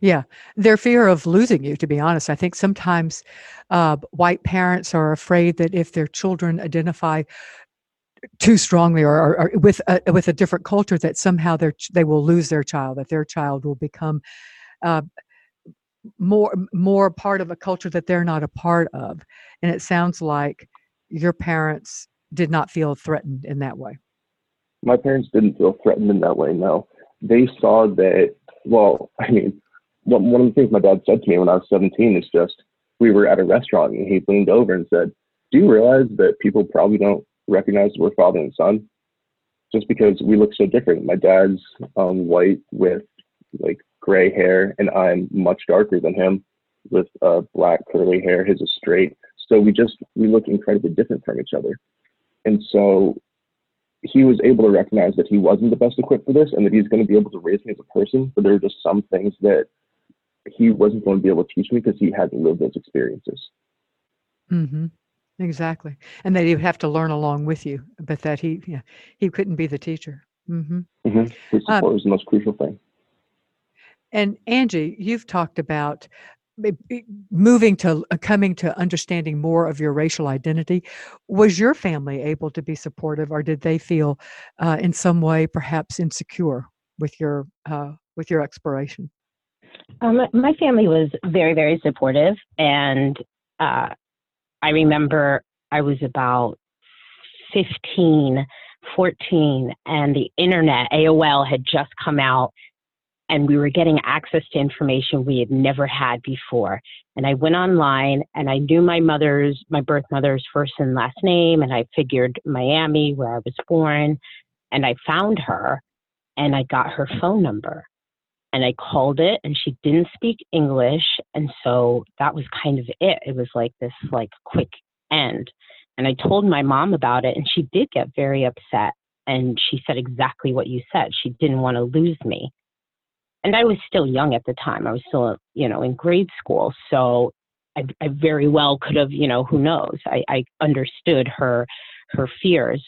A: Yeah, their fear of losing you, to be honest. I think sometimes uh, white parents are afraid that if their children identify too strongly or, or, or with a, with a different culture, that somehow they will lose their child, that their child will become uh, more more part of a culture that they're not a part of. And it sounds like your parents did not feel threatened in that way.
C: My parents didn't feel threatened in that way. No, they saw that, well, I mean, one of the things my dad said to me when I was 17 is just, we were at a restaurant and he leaned over and said, Do you realize that people probably don't recognize we're father and son? Just because we look so different. My dad's um, white with like gray hair, and I'm much darker than him with uh, black curly hair. His is straight. So we just, we look incredibly different from each other. And so he was able to recognize that he wasn't the best equipped for this and that he's going to be able to raise me as a person, but there are just some things that he wasn't going to be able to teach me because he hadn't lived those experiences.
A: Mm-hmm. Exactly. And that he would have to learn along with you, but that he yeah, he couldn't be the teacher. Mm-hmm.
C: Mm-hmm. His support um, was the most crucial thing.
A: And Angie, you've talked about moving to uh, coming to understanding more of your racial identity. Was your family able to be supportive or did they feel uh, in some way perhaps insecure with your uh, with your exploration?
E: Um, my family was very very supportive and uh, i remember i was about 15 14 and the internet aol had just come out and we were getting access to information we had never had before. And I went online and I knew my mother's, my birth mother's first and last name, and I figured Miami, where I was born, and I found her and I got her phone number. And I called it and she didn't speak English. And so that was kind of it. It was like this like quick end. And I told my mom about it and she did get very upset. And she said exactly what you said. She didn't want to lose me and I was still young at the time. I was still, you know, in grade school. So I, I very well could have, you know, who knows? I, I understood her her fears.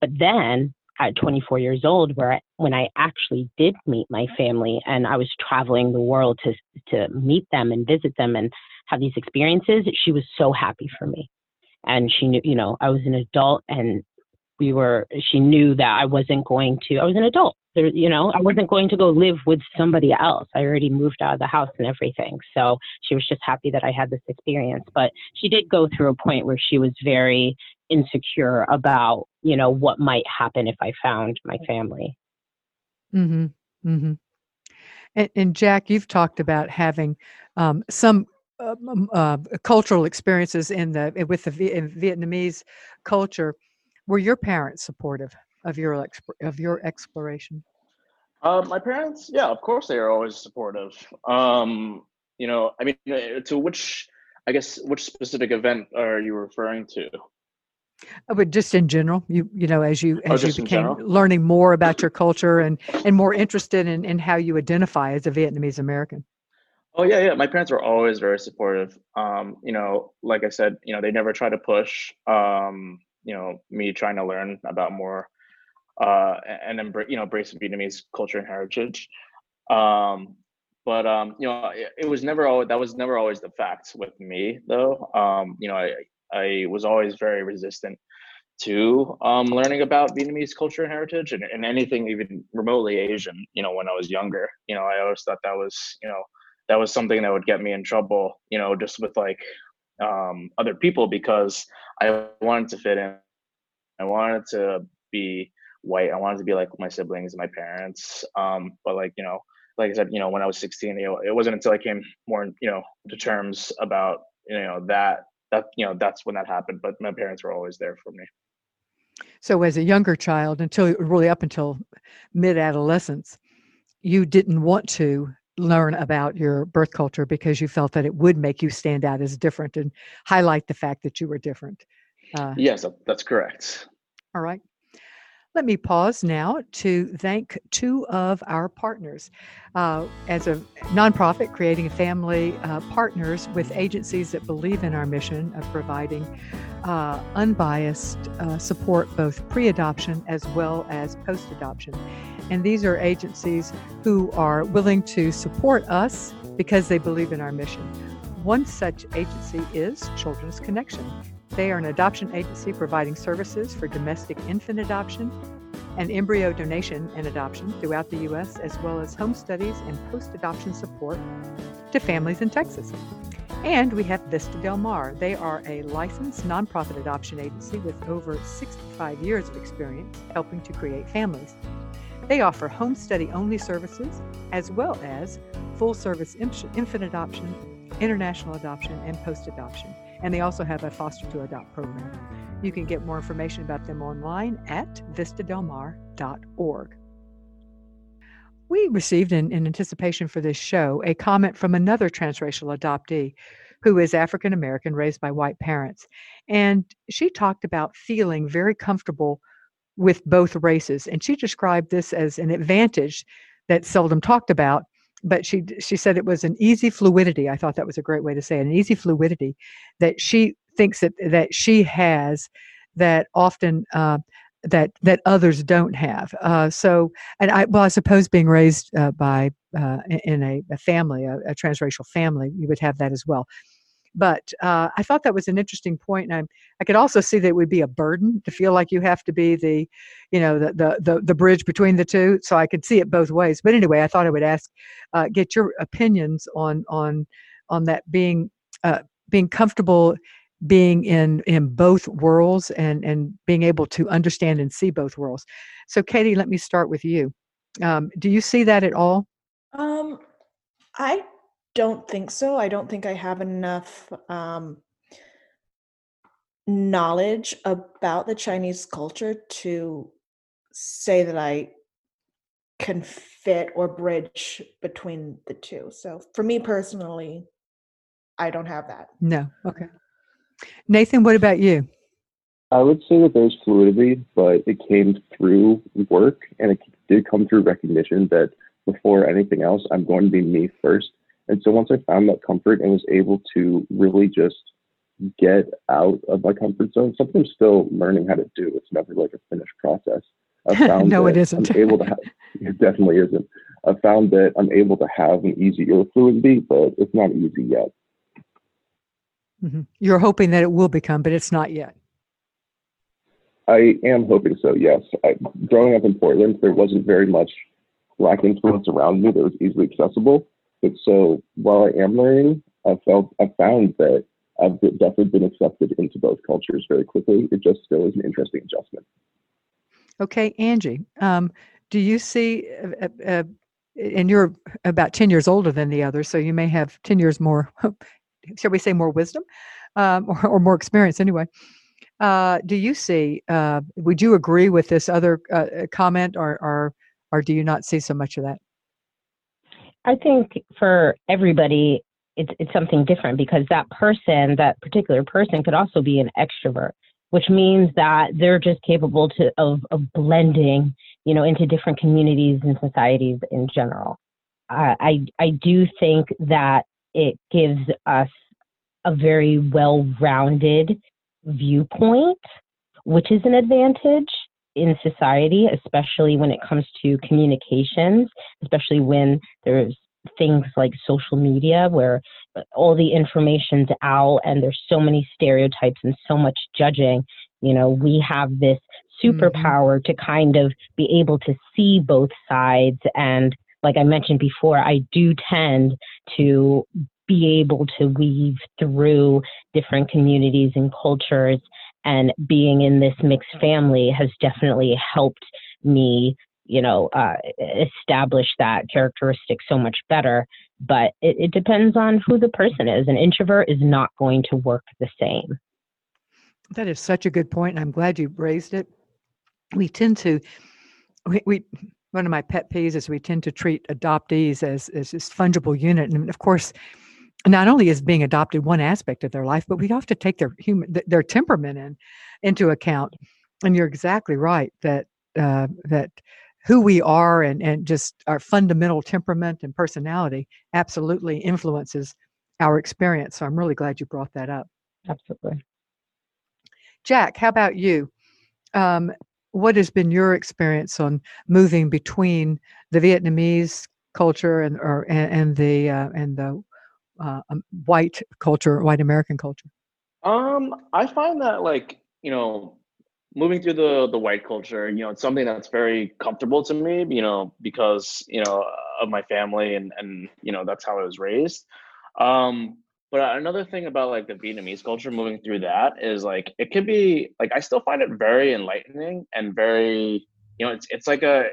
E: But then at 24 years old, where I, when I actually did meet my family, and I was traveling the world to to meet them and visit them and have these experiences, she was so happy for me, and she knew, you know, I was an adult, and we were. She knew that I wasn't going to. I was an adult, There, you know, I wasn't going to go live with somebody else. I already moved out of the house and everything. So she was just happy that I had this experience. But she did go through a point where she was very insecure about, you know, what might happen if I found my family.
A: Mm-hmm. Mm-hmm. And, and Jack, you've talked about having um, some uh, uh, cultural experiences in the with the Vietnamese culture. Were your parents supportive? Of your exp- of your exploration?
D: Uh, my parents, yeah, of course, they are always supportive. Um, you know, I mean, uh, to which, I guess, which specific event are you referring to?
A: Uh, but just in general, you you know, as you
D: Oh,
A: as you became learning more about your culture and and more interested in in how you identify as a Vietnamese American.
D: Oh yeah, yeah. My parents were always very supportive. Um, you know, like I said, you know, they never try to push. Um, you know, me trying to learn about more uh, and embrace you know embrace Vietnamese culture and heritage. Um, but um, you know, it, it was never always that was never always the fact with me though. Um, you know, I I was always very resistant to um, learning about Vietnamese culture and heritage and, and anything even remotely Asian. You know, when I was younger, you know, I always thought that was you know that was something that would get me in trouble. You know, just with like um, other people because I wanted to fit in. I wanted to be white. I wanted to be like my siblings and my parents. Um, but like, you know, like I said, you know, when I was 16, you know, it wasn't until I came more, you know, to terms about, you know, that, that, you know, that's when that happened. But my parents were always there for me.
A: So as a younger child, until really up until mid adolescence, you didn't want to learn about your birth culture because you felt that it would make you stand out as different and highlight the fact that you were different.
D: Uh, yes, that's correct.
A: All right. Let me pause now to thank two of our partners. Uh, as a nonprofit, creating a family uh, partners with agencies that believe in our mission of providing uh, unbiased uh, support both pre adoption as well as post adoption. And these are agencies who are willing to support us because they believe in our mission. One such agency is Children's Connection. They are an adoption agency providing services for domestic infant adoption and embryo donation and adoption throughout the U.S., as well as home studies and post adoption support to families in Texas. And we have Vista Del Mar. They are a licensed nonprofit adoption agency with over 65 years of experience helping to create families. They offer home study only services as well as full service infant adoption, international adoption, and post adoption. And they also have a foster to adopt program. You can get more information about them online at vistadelmar.org. We received, in, in, anticipation for this show, a comment from another transracial adoptee who is African American, raised by white parents. And she talked about feeling very comfortable with both races. And she described this as an advantage that's seldom talked about but she she said it was an easy fluidity. I thought that was a great way to say it, an easy fluidity that she thinks that that she has that often uh, that that others don't have. Uh, so, and I well, I suppose being raised uh, by uh, in a, a family, a, a, transracial family, you would have that as well. But uh, I thought that was an interesting point, and I, I could also see that it would be a burden to feel like you have to be the, you know, the the the, the bridge between the two. So I could see it both ways. But anyway, I thought I would ask, uh, get your opinions on on on that being being comfortable being in in both worlds and and being able to understand and see both worlds so katie let me start with you um, do you see that at all
B: um i don't think so i don't think i have enough um knowledge about the chinese culture to say that i can fit or bridge between the two so for me personally i don't have that
A: no okay Nathan, what about you?
C: I would say that there's fluidity, but it came through work and it did come through recognition that before anything else, I'm going to be me first. And so once I found that comfort and was able to really just get out of my comfort zone, something I'm still learning how to do. It's never like a finished process.
A: I found no, it isn't.
C: I'm able to have, it definitely isn't. I found that I'm able to have an easy easier fluency, but it's not easy yet.
A: Mm-hmm. You're hoping that it will become, but it's not yet.
C: I am hoping so. Yes. I, growing up in Portland, there wasn't very much black influence around me that was easily accessible. But so while I am learning, I felt I found that I've definitely been accepted into both cultures very quickly. It just still is an interesting adjustment.
A: Okay, Angie, um, do you see, uh, uh, uh and you're about 10 years older than the others, so you may have 10 years more, shall we say, more wisdom um, or, or, more experience anyway. Uh, do you see, uh, would you agree with this other uh, comment or, or, or do you not see so much of that?
E: I think for everybody, it's, it's something different because that person, that particular person could also be an extrovert, which means that they're just capable to, of, of blending, you know, into different communities and societies in general. I, I do think that it gives us a very well-rounded viewpoint, which is an advantage in society, especially when it comes to communications, especially when there's things like social media where all the information's out and there's so many stereotypes and so much judging. You know, we have this superpower mm-hmm. to kind of be able to see both sides. And like I mentioned before, I do tend to be able to weave through different communities and cultures and being in this mixed family has definitely helped me you know uh, establish that characteristic so much better. But it, it depends on who the person is. An introvert is not going to work the same.
A: That is such a good point and i'm glad you raised it. We tend to we, we one of my pet peeves is we tend to treat adoptees as, as this fungible unit. And of course not only is being adopted one aspect of their life, but we have to take their human their temperament in into account. And you're exactly right that uh, that who we are and and just our fundamental temperament and personality absolutely influences our experience. So I'm really glad you brought that up.
E: Absolutely.
A: Jack, how about you? Um, what has been your experience on moving between the Vietnamese culture and or and, and the uh, and the uh, um, white culture, white American culture?
D: Um, I find that like you know, moving through the the white culture, you know, it's something that's very comfortable to me. You know, because you know of my family and and you know that's how I was raised. Um, but another thing about like the Vietnamese culture, moving through that is like it could be like I still find it very enlightening and very you know it's it's like a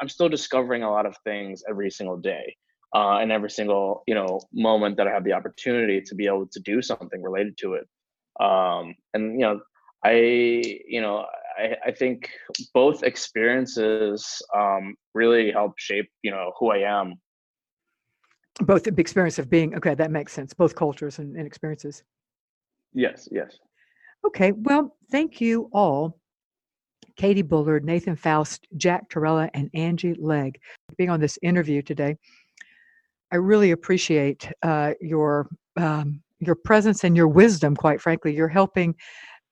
D: I'm still discovering a lot of things every single day uh, and every single you know moment that I have the opportunity to be able to do something related to it. Um, and you know, I you know I, I think both experiences um, really help shape you know who I am.
A: Both the experience of being okay, that makes sense. Both cultures and, and experiences.
D: Yes. Yes.
A: Okay. Well, thank you all. Katie Bullard, Nathan Faust, Jack Torella, and Angie Legg being on this interview today. I really appreciate uh, your um, your presence and your wisdom. Quite frankly, you're helping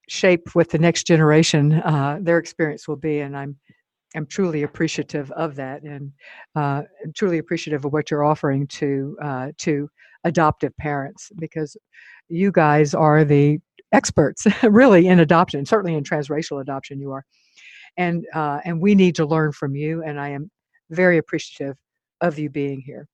A: shape what the next generation uh, their experience will be, and I'm I'm truly appreciative of that, and uh, truly appreciative of what you're offering to uh, to adoptive parents because you guys are the experts, really, in adoption. Certainly in transracial adoption, you are, and uh, and we need to learn from you. And I am very appreciative of you being here.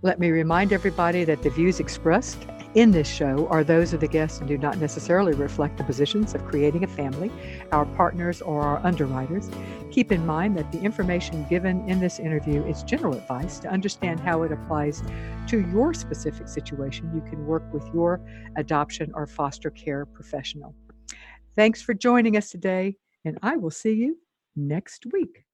A: Let me remind everybody that the views expressed in this show are those of the guests and do not necessarily reflect the positions of creating a family, our partners, or our underwriters. Keep in mind that the information given in this interview is general advice to understand how it applies to your specific situation. You can work with your adoption or foster care professional. Thanks for joining us today, and I will see you next week.